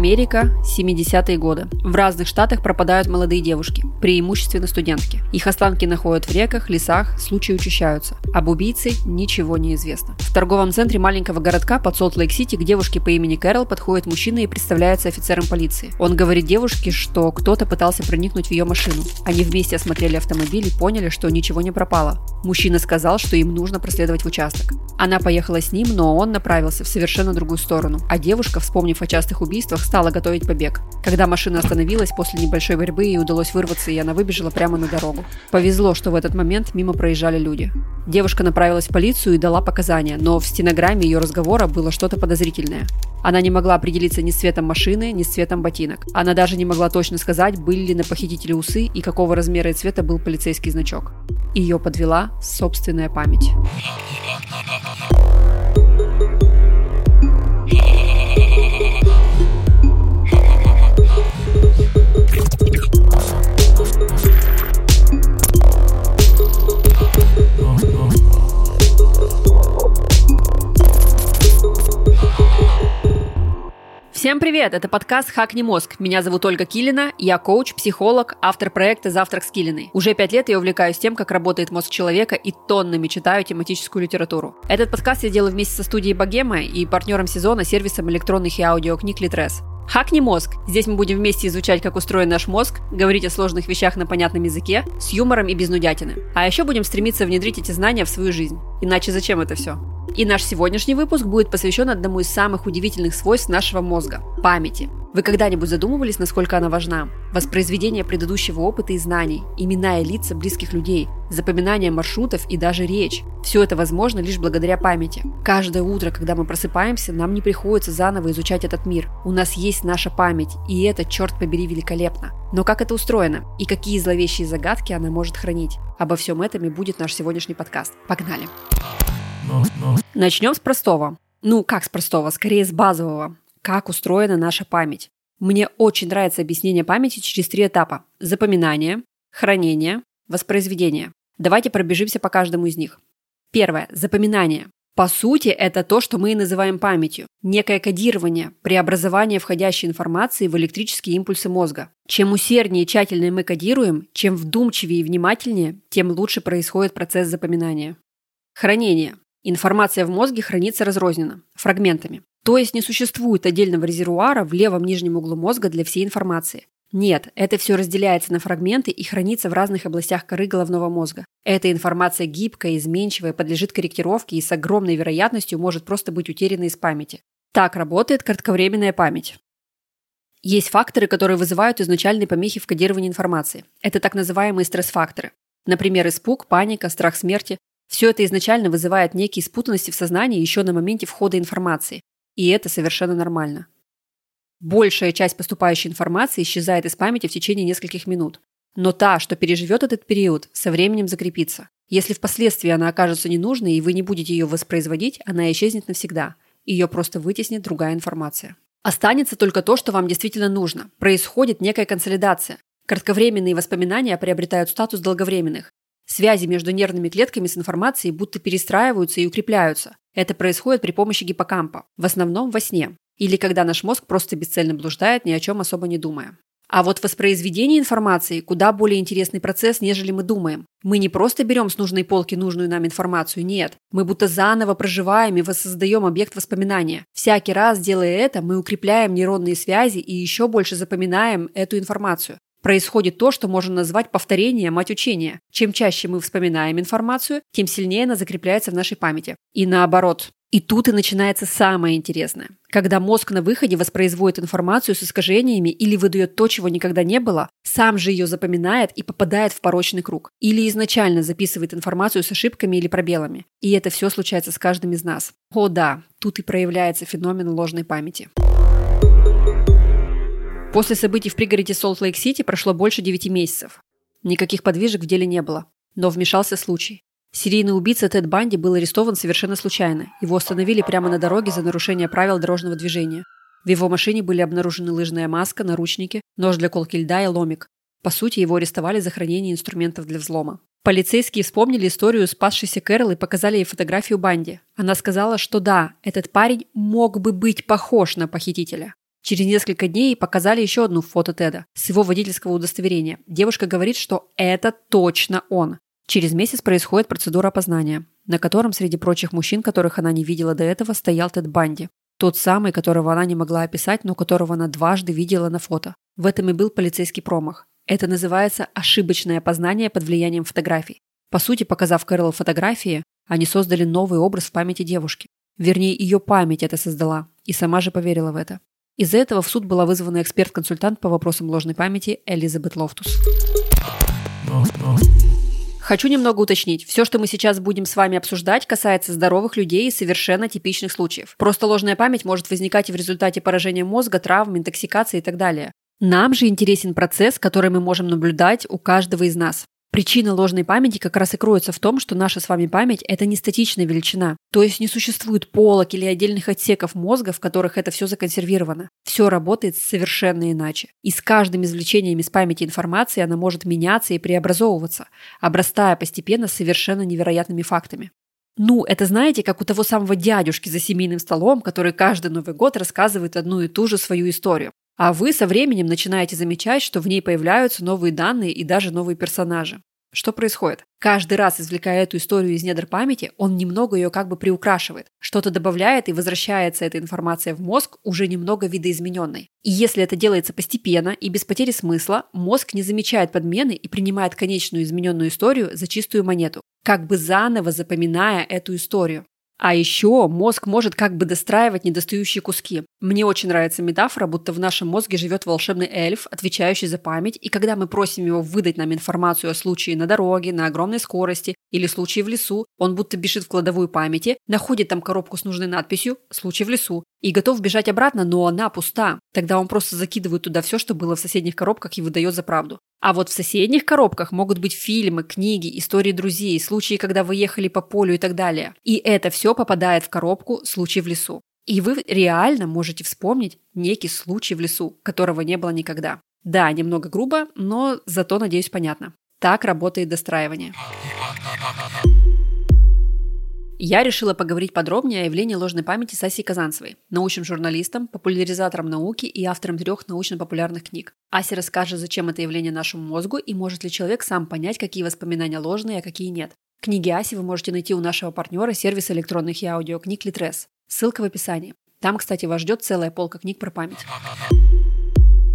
Америка, 70-е годы. В разных штатах пропадают молодые девушки, преимущественно студентки. Их останки находят в реках, лесах, случаи учащаются. Об убийце ничего не известно. В торговом центре маленького городка под Солт-Лейк-Сити к девушке по имени Кэрол подходит мужчина и представляется офицером полиции. Он говорит девушке, что кто-то пытался проникнуть в ее машину. Они вместе осмотрели автомобиль и поняли, что ничего не пропало. Мужчина сказал, что им нужно проследовать в участок. Она поехала с ним, но он направился в совершенно другую сторону, а девушка, вспомнив о частых убийствах, стала готовить побег. Когда машина остановилась после небольшой борьбы, ей удалось вырваться, и она выбежала прямо на дорогу. Повезло, что в этот момент мимо проезжали люди. Девушка направилась в полицию и дала показания, но в стенограмме ее разговора было что-то подозрительное. Она не могла определиться ни с цветом машины, ни с цветом ботинок. Она даже не могла точно сказать, были ли на похитителе усы и какого размера и цвета был полицейский значок. Ее подвела собственная память. Всем привет! Это подкаст «Хакни мозг». Меня зовут Ольга Килина, я коуч, психолог, автор проекта «Завтрак с Килиной». Уже пять лет я увлекаюсь тем, как работает мозг человека и тоннами читаю тематическую литературу. Этот подкаст я делаю вместе со студией Богема и партнером сезона сервисом электронных и аудиокниг Литрес. Хакни мозг. Здесь мы будем вместе изучать, как устроен наш мозг, говорить о сложных вещах на понятном языке, с юмором и без нудятины. А еще будем стремиться внедрить эти знания в свою жизнь. Иначе зачем это все? И наш сегодняшний выпуск будет посвящен одному из самых удивительных свойств нашего мозга – памяти. Вы когда-нибудь задумывались, насколько она важна? Воспроизведение предыдущего опыта и знаний, имена и лица близких людей, запоминание маршрутов и даже речь. Все это возможно лишь благодаря памяти. Каждое утро, когда мы просыпаемся, нам не приходится заново изучать этот мир. У нас есть наша память, и это, черт побери, великолепно. Но как это устроено? И какие зловещие загадки она может хранить? Обо всем этом и будет наш сегодняшний подкаст. Погнали! Начнем с простого. Ну, как с простого? Скорее с базового как устроена наша память. Мне очень нравится объяснение памяти через три этапа. Запоминание, хранение, воспроизведение. Давайте пробежимся по каждому из них. Первое. Запоминание. По сути, это то, что мы и называем памятью. Некое кодирование, преобразование входящей информации в электрические импульсы мозга. Чем усерднее и тщательнее мы кодируем, чем вдумчивее и внимательнее, тем лучше происходит процесс запоминания. Хранение. Информация в мозге хранится разрозненно, фрагментами. То есть не существует отдельного резервуара в левом нижнем углу мозга для всей информации. Нет, это все разделяется на фрагменты и хранится в разных областях коры головного мозга. Эта информация гибкая, изменчивая, подлежит корректировке и с огромной вероятностью может просто быть утеряна из памяти. Так работает кратковременная память. Есть факторы, которые вызывают изначальные помехи в кодировании информации. Это так называемые стресс-факторы. Например, испуг, паника, страх смерти. Все это изначально вызывает некие спутанности в сознании еще на моменте входа информации. И это совершенно нормально. Большая часть поступающей информации исчезает из памяти в течение нескольких минут. Но та, что переживет этот период, со временем закрепится. Если впоследствии она окажется ненужной и вы не будете ее воспроизводить, она исчезнет навсегда. Ее просто вытеснит другая информация. Останется только то, что вам действительно нужно. Происходит некая консолидация. Кратковременные воспоминания приобретают статус долговременных. Связи между нервными клетками с информацией будто перестраиваются и укрепляются. Это происходит при помощи гиппокампа, в основном во сне, или когда наш мозг просто бесцельно блуждает, ни о чем особо не думая. А вот воспроизведение информации куда более интересный процесс, нежели мы думаем. Мы не просто берем с нужной полки нужную нам информацию, нет. Мы будто заново проживаем и воссоздаем объект воспоминания. Всякий раз, делая это, мы укрепляем нейронные связи и еще больше запоминаем эту информацию. Происходит то, что можно назвать повторение мать учения. Чем чаще мы вспоминаем информацию, тем сильнее она закрепляется в нашей памяти. И наоборот. И тут и начинается самое интересное. Когда мозг на выходе воспроизводит информацию с искажениями или выдает то, чего никогда не было, сам же ее запоминает и попадает в порочный круг. Или изначально записывает информацию с ошибками или пробелами. И это все случается с каждым из нас. О да, тут и проявляется феномен ложной памяти. После событий в пригороде Солт-Лейк-Сити прошло больше 9 месяцев. Никаких подвижек в деле не было. Но вмешался случай. Серийный убийца Тед Банди был арестован совершенно случайно. Его остановили прямо на дороге за нарушение правил дорожного движения. В его машине были обнаружены лыжная маска, наручники, нож для колки льда и ломик. По сути, его арестовали за хранение инструментов для взлома. Полицейские вспомнили историю спасшейся Кэрол и показали ей фотографию Банди. Она сказала, что да, этот парень мог бы быть похож на похитителя. Через несколько дней показали еще одну фото Теда с его водительского удостоверения. Девушка говорит, что это точно он. Через месяц происходит процедура опознания, на котором среди прочих мужчин, которых она не видела до этого, стоял Тед Банди. Тот самый, которого она не могла описать, но которого она дважды видела на фото. В этом и был полицейский промах. Это называется ошибочное опознание под влиянием фотографий. По сути, показав Кэрол фотографии, они создали новый образ в памяти девушки. Вернее, ее память это создала, и сама же поверила в это. Из-за этого в суд была вызвана эксперт-консультант по вопросам ложной памяти Элизабет Лофтус. Хочу немного уточнить. Все, что мы сейчас будем с вами обсуждать, касается здоровых людей и совершенно типичных случаев. Просто ложная память может возникать и в результате поражения мозга, травм, интоксикации и так далее. Нам же интересен процесс, который мы можем наблюдать у каждого из нас. Причина ложной памяти как раз и кроется в том, что наша с вами память – это не статичная величина. То есть не существует полок или отдельных отсеков мозга, в которых это все законсервировано. Все работает совершенно иначе. И с каждым извлечением из памяти информации она может меняться и преобразовываться, обрастая постепенно совершенно невероятными фактами. Ну, это знаете, как у того самого дядюшки за семейным столом, который каждый Новый год рассказывает одну и ту же свою историю. А вы со временем начинаете замечать, что в ней появляются новые данные и даже новые персонажи. Что происходит? Каждый раз, извлекая эту историю из недр памяти, он немного ее как бы приукрашивает, что-то добавляет и возвращается эта информация в мозг уже немного видоизмененной. И если это делается постепенно и без потери смысла, мозг не замечает подмены и принимает конечную измененную историю за чистую монету, как бы заново запоминая эту историю. А еще мозг может как бы достраивать недостающие куски. Мне очень нравится метафора, будто в нашем мозге живет волшебный эльф, отвечающий за память, и когда мы просим его выдать нам информацию о случае на дороге, на огромной скорости или случае в лесу, он будто бежит в кладовую памяти, находит там коробку с нужной надписью «Случай в лесу» и готов бежать обратно, но она пуста. Тогда он просто закидывает туда все, что было в соседних коробках и выдает за правду. А вот в соседних коробках могут быть фильмы, книги, истории друзей, случаи, когда вы ехали по полю и так далее. И это все попадает в коробку «Случай в лесу». И вы реально можете вспомнить некий случай в лесу, которого не было никогда. Да, немного грубо, но зато, надеюсь, понятно. Так работает достраивание. Я решила поговорить подробнее о явлении ложной памяти с Асей Казанцевой, научным журналистом, популяризатором науки и автором трех научно-популярных книг. Ася расскажет, зачем это явление нашему мозгу и может ли человек сам понять, какие воспоминания ложные, а какие нет. Книги Аси вы можете найти у нашего партнера сервиса электронных и аудиокниг Литрес. Ссылка в описании. Там, кстати, вас ждет целая полка книг про память.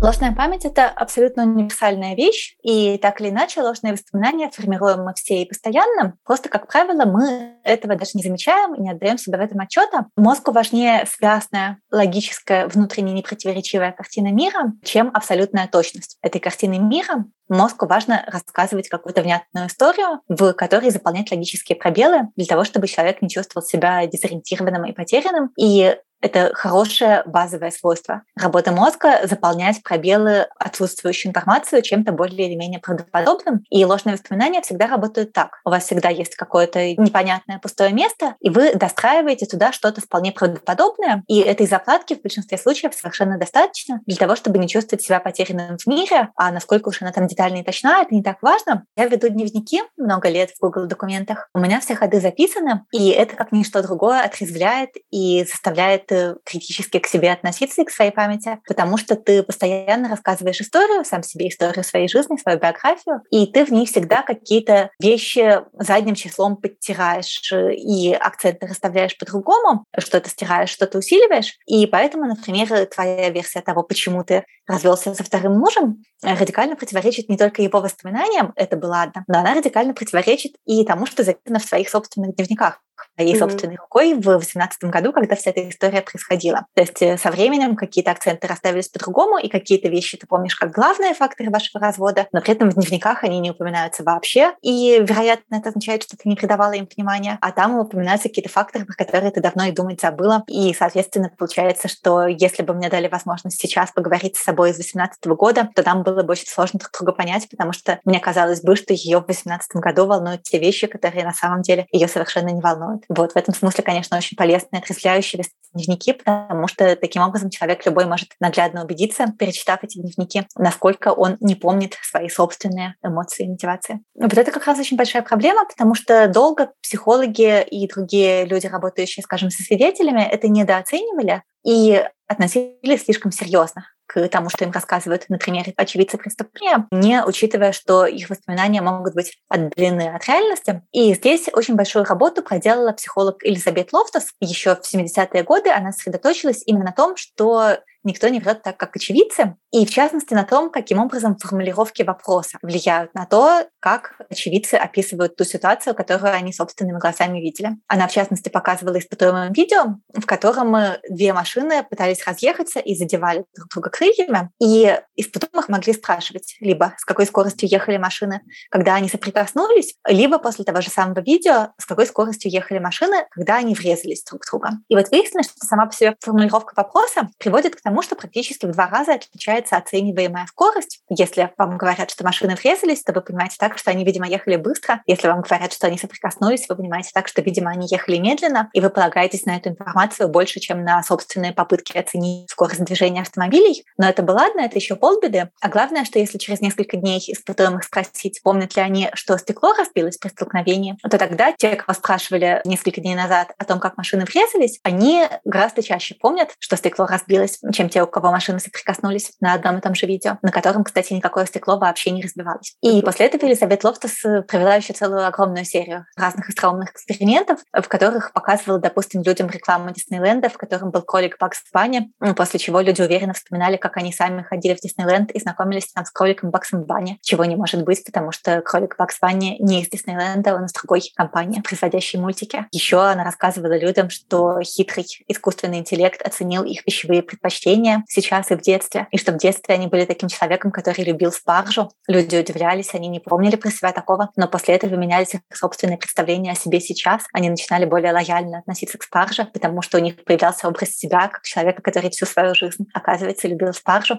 Ложная память — это абсолютно универсальная вещь, и так или иначе ложные воспоминания формируем мы все и постоянно. Просто, как правило, мы этого даже не замечаем и не отдаем себе в этом отчета. Мозгу важнее связная, логическая, внутренне непротиворечивая картина мира, чем абсолютная точность этой картины мира. Мозгу важно рассказывать какую-то внятную историю, в которой заполнять логические пробелы для того, чтобы человек не чувствовал себя дезориентированным и потерянным. И это хорошее базовое свойство работы мозга — заполнять пробелы отсутствующей информацию чем-то более или менее правдоподобным. И ложные воспоминания всегда работают так. У вас всегда есть какое-то непонятное пустое место, и вы достраиваете туда что-то вполне правдоподобное. И этой заплатки в большинстве случаев совершенно достаточно для того, чтобы не чувствовать себя потерянным в мире. А насколько уж она там детально и точна, это не так важно. Я веду дневники много лет в Google документах. У меня все ходы записаны, и это как ничто другое отрезвляет и заставляет критически к себе относиться и к своей памяти, потому что ты постоянно рассказываешь историю, сам себе историю своей жизни, свою биографию, и ты в ней всегда какие-то вещи задним числом подтираешь и акценты расставляешь по-другому, что-то стираешь, что-то усиливаешь. И поэтому, например, твоя версия того, почему ты развелся со вторым мужем, радикально противоречит не только его воспоминаниям, это было одно, но она радикально противоречит и тому, что записано в своих собственных дневниках моей mm-hmm. собственной рукой в 2018 году, когда вся эта история происходила. То есть э, со временем какие-то акценты расставились по-другому, и какие-то вещи ты помнишь как главные факторы вашего развода, но при этом в дневниках они не упоминаются вообще. И, вероятно, это означает, что ты не придавала им внимания, а там упоминаются какие-то факторы, про которые ты давно и думать забыла. И, соответственно, получается, что если бы мне дали возможность сейчас поговорить с собой из 2018 года, то нам было бы очень сложно друг друга понять, потому что мне казалось бы, что ее в 2018 году волнуют те вещи, которые на самом деле ее совершенно не волнуют. Вот, в этом смысле, конечно, очень полезные отрезвляющие дневники, потому что таким образом человек любой может наглядно убедиться, перечитав эти дневники, насколько он не помнит свои собственные эмоции и мотивации. Вот это как раз очень большая проблема, потому что долго психологи и другие люди, работающие, скажем, со свидетелями, это недооценивали и относились слишком серьезно к тому, что им рассказывают на примере очевидцы преступления, не учитывая, что их воспоминания могут быть отдалены от реальности. И здесь очень большую работу проделала психолог Элизабет Лофтус. Еще в 70-е годы она сосредоточилась именно на том, что никто не врет так, как очевидцы, и в частности на том, каким образом формулировки вопроса влияют на то, как очевидцы описывают ту ситуацию, которую они собственными глазами видели. Она, в частности, показывала испытуемым видео, в котором две машины пытались разъехаться и задевали друг друга крыльями, и испытуемых могли спрашивать либо с какой скоростью ехали машины, когда они соприкоснулись, либо после того же самого видео, с какой скоростью ехали машины, когда они врезались друг в друга. И вот выяснилось, что сама по себе формулировка вопроса приводит к тому, что практически в два раза отличается оцениваемая скорость. Если вам говорят, что машины врезались, то вы понимаете так, что они, видимо, ехали быстро. Если вам говорят, что они соприкоснулись, вы понимаете так, что, видимо, они ехали медленно, и вы полагаетесь на эту информацию больше, чем на собственные попытки оценить скорость движения автомобилей. Но это было ладно, это еще полбеды. А главное, что если через несколько дней испытуемых спросить, помнят ли они, что стекло разбилось при столкновении, то тогда те, кого спрашивали несколько дней назад о том, как машины врезались, они гораздо чаще помнят, что стекло разбилось, чем те, у кого машины соприкоснулись на одном и том же видео, на котором, кстати, никакое стекло вообще не разбивалось. И после этого Элизабет Лофтус провела еще целую огромную серию разных остроумных экспериментов, в которых показывала, допустим, людям рекламу Диснейленда, в котором был кролик Бакс Банни, после чего люди уверенно вспоминали, как они сами ходили в Диснейленд и знакомились там с кроликом Баксом Банни, чего не может быть, потому что кролик Бакс Банни не из Диснейленда, он из другой компании, производящей мультики. Еще она рассказывала людям, что хитрый искусственный интеллект оценил их пищевые предпочтения сейчас и в детстве, и что в детстве они были таким человеком, который любил спаржу. Люди удивлялись, они не помнили про себя такого, но после этого менялись их собственные представления о себе сейчас. Они начинали более лояльно относиться к спарже, потому что у них появлялся образ себя как человека, который всю свою жизнь, оказывается, любил спаржу.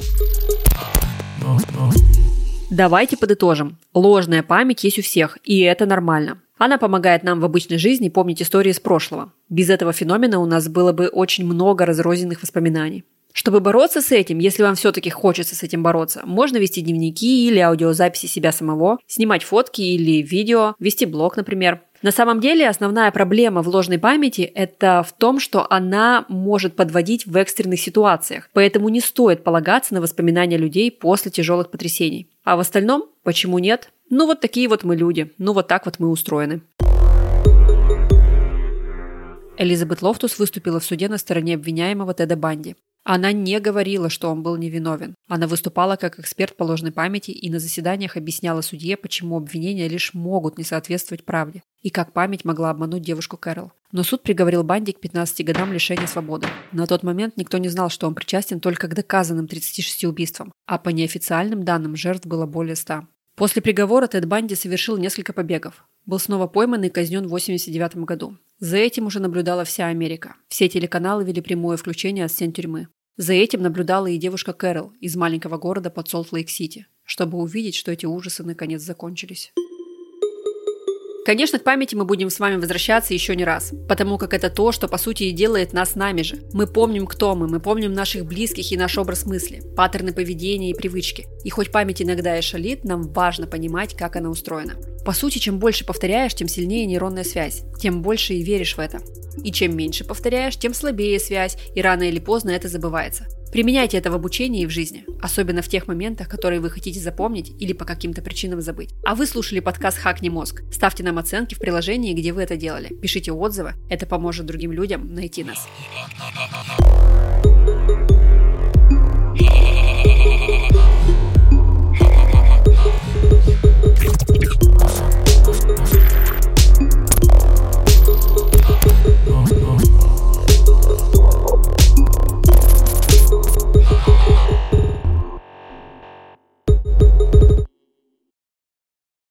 Давайте подытожим. Ложная память есть у всех, и это нормально. Она помогает нам в обычной жизни помнить истории из прошлого. Без этого феномена у нас было бы очень много разрозненных воспоминаний. Чтобы бороться с этим, если вам все-таки хочется с этим бороться, можно вести дневники или аудиозаписи себя самого, снимать фотки или видео, вести блог, например. На самом деле основная проблема в ложной памяти – это в том, что она может подводить в экстренных ситуациях, поэтому не стоит полагаться на воспоминания людей после тяжелых потрясений. А в остальном, почему нет? Ну вот такие вот мы люди, ну вот так вот мы устроены. Элизабет Лофтус выступила в суде на стороне обвиняемого Теда Банди. Она не говорила, что он был невиновен. Она выступала как эксперт по ложной памяти и на заседаниях объясняла судье, почему обвинения лишь могут не соответствовать правде, и как память могла обмануть девушку Кэрол. Но суд приговорил Банди к 15 годам лишения свободы. На тот момент никто не знал, что он причастен только к доказанным 36 убийствам, а по неофициальным данным жертв было более 100. После приговора Тед Банди совершил несколько побегов. Был снова пойман и казнен в 1989 году. За этим уже наблюдала вся Америка. Все телеканалы вели прямое включение от стен тюрьмы. За этим наблюдала и девушка Кэрол из маленького города под Солт-Лейк-Сити, чтобы увидеть, что эти ужасы наконец закончились. Конечно, к памяти мы будем с вами возвращаться еще не раз, потому как это то, что по сути и делает нас нами же. Мы помним, кто мы, мы помним наших близких и наш образ мысли, паттерны поведения и привычки. И хоть память иногда и шалит, нам важно понимать, как она устроена. По сути, чем больше повторяешь, тем сильнее нейронная связь, тем больше и веришь в это. И чем меньше повторяешь, тем слабее связь, и рано или поздно это забывается. Применяйте это в обучении и в жизни, особенно в тех моментах, которые вы хотите запомнить или по каким-то причинам забыть. А вы слушали подкаст «Хакни мозг». Ставьте нам оценки в приложении, где вы это делали. Пишите отзывы, это поможет другим людям найти нас.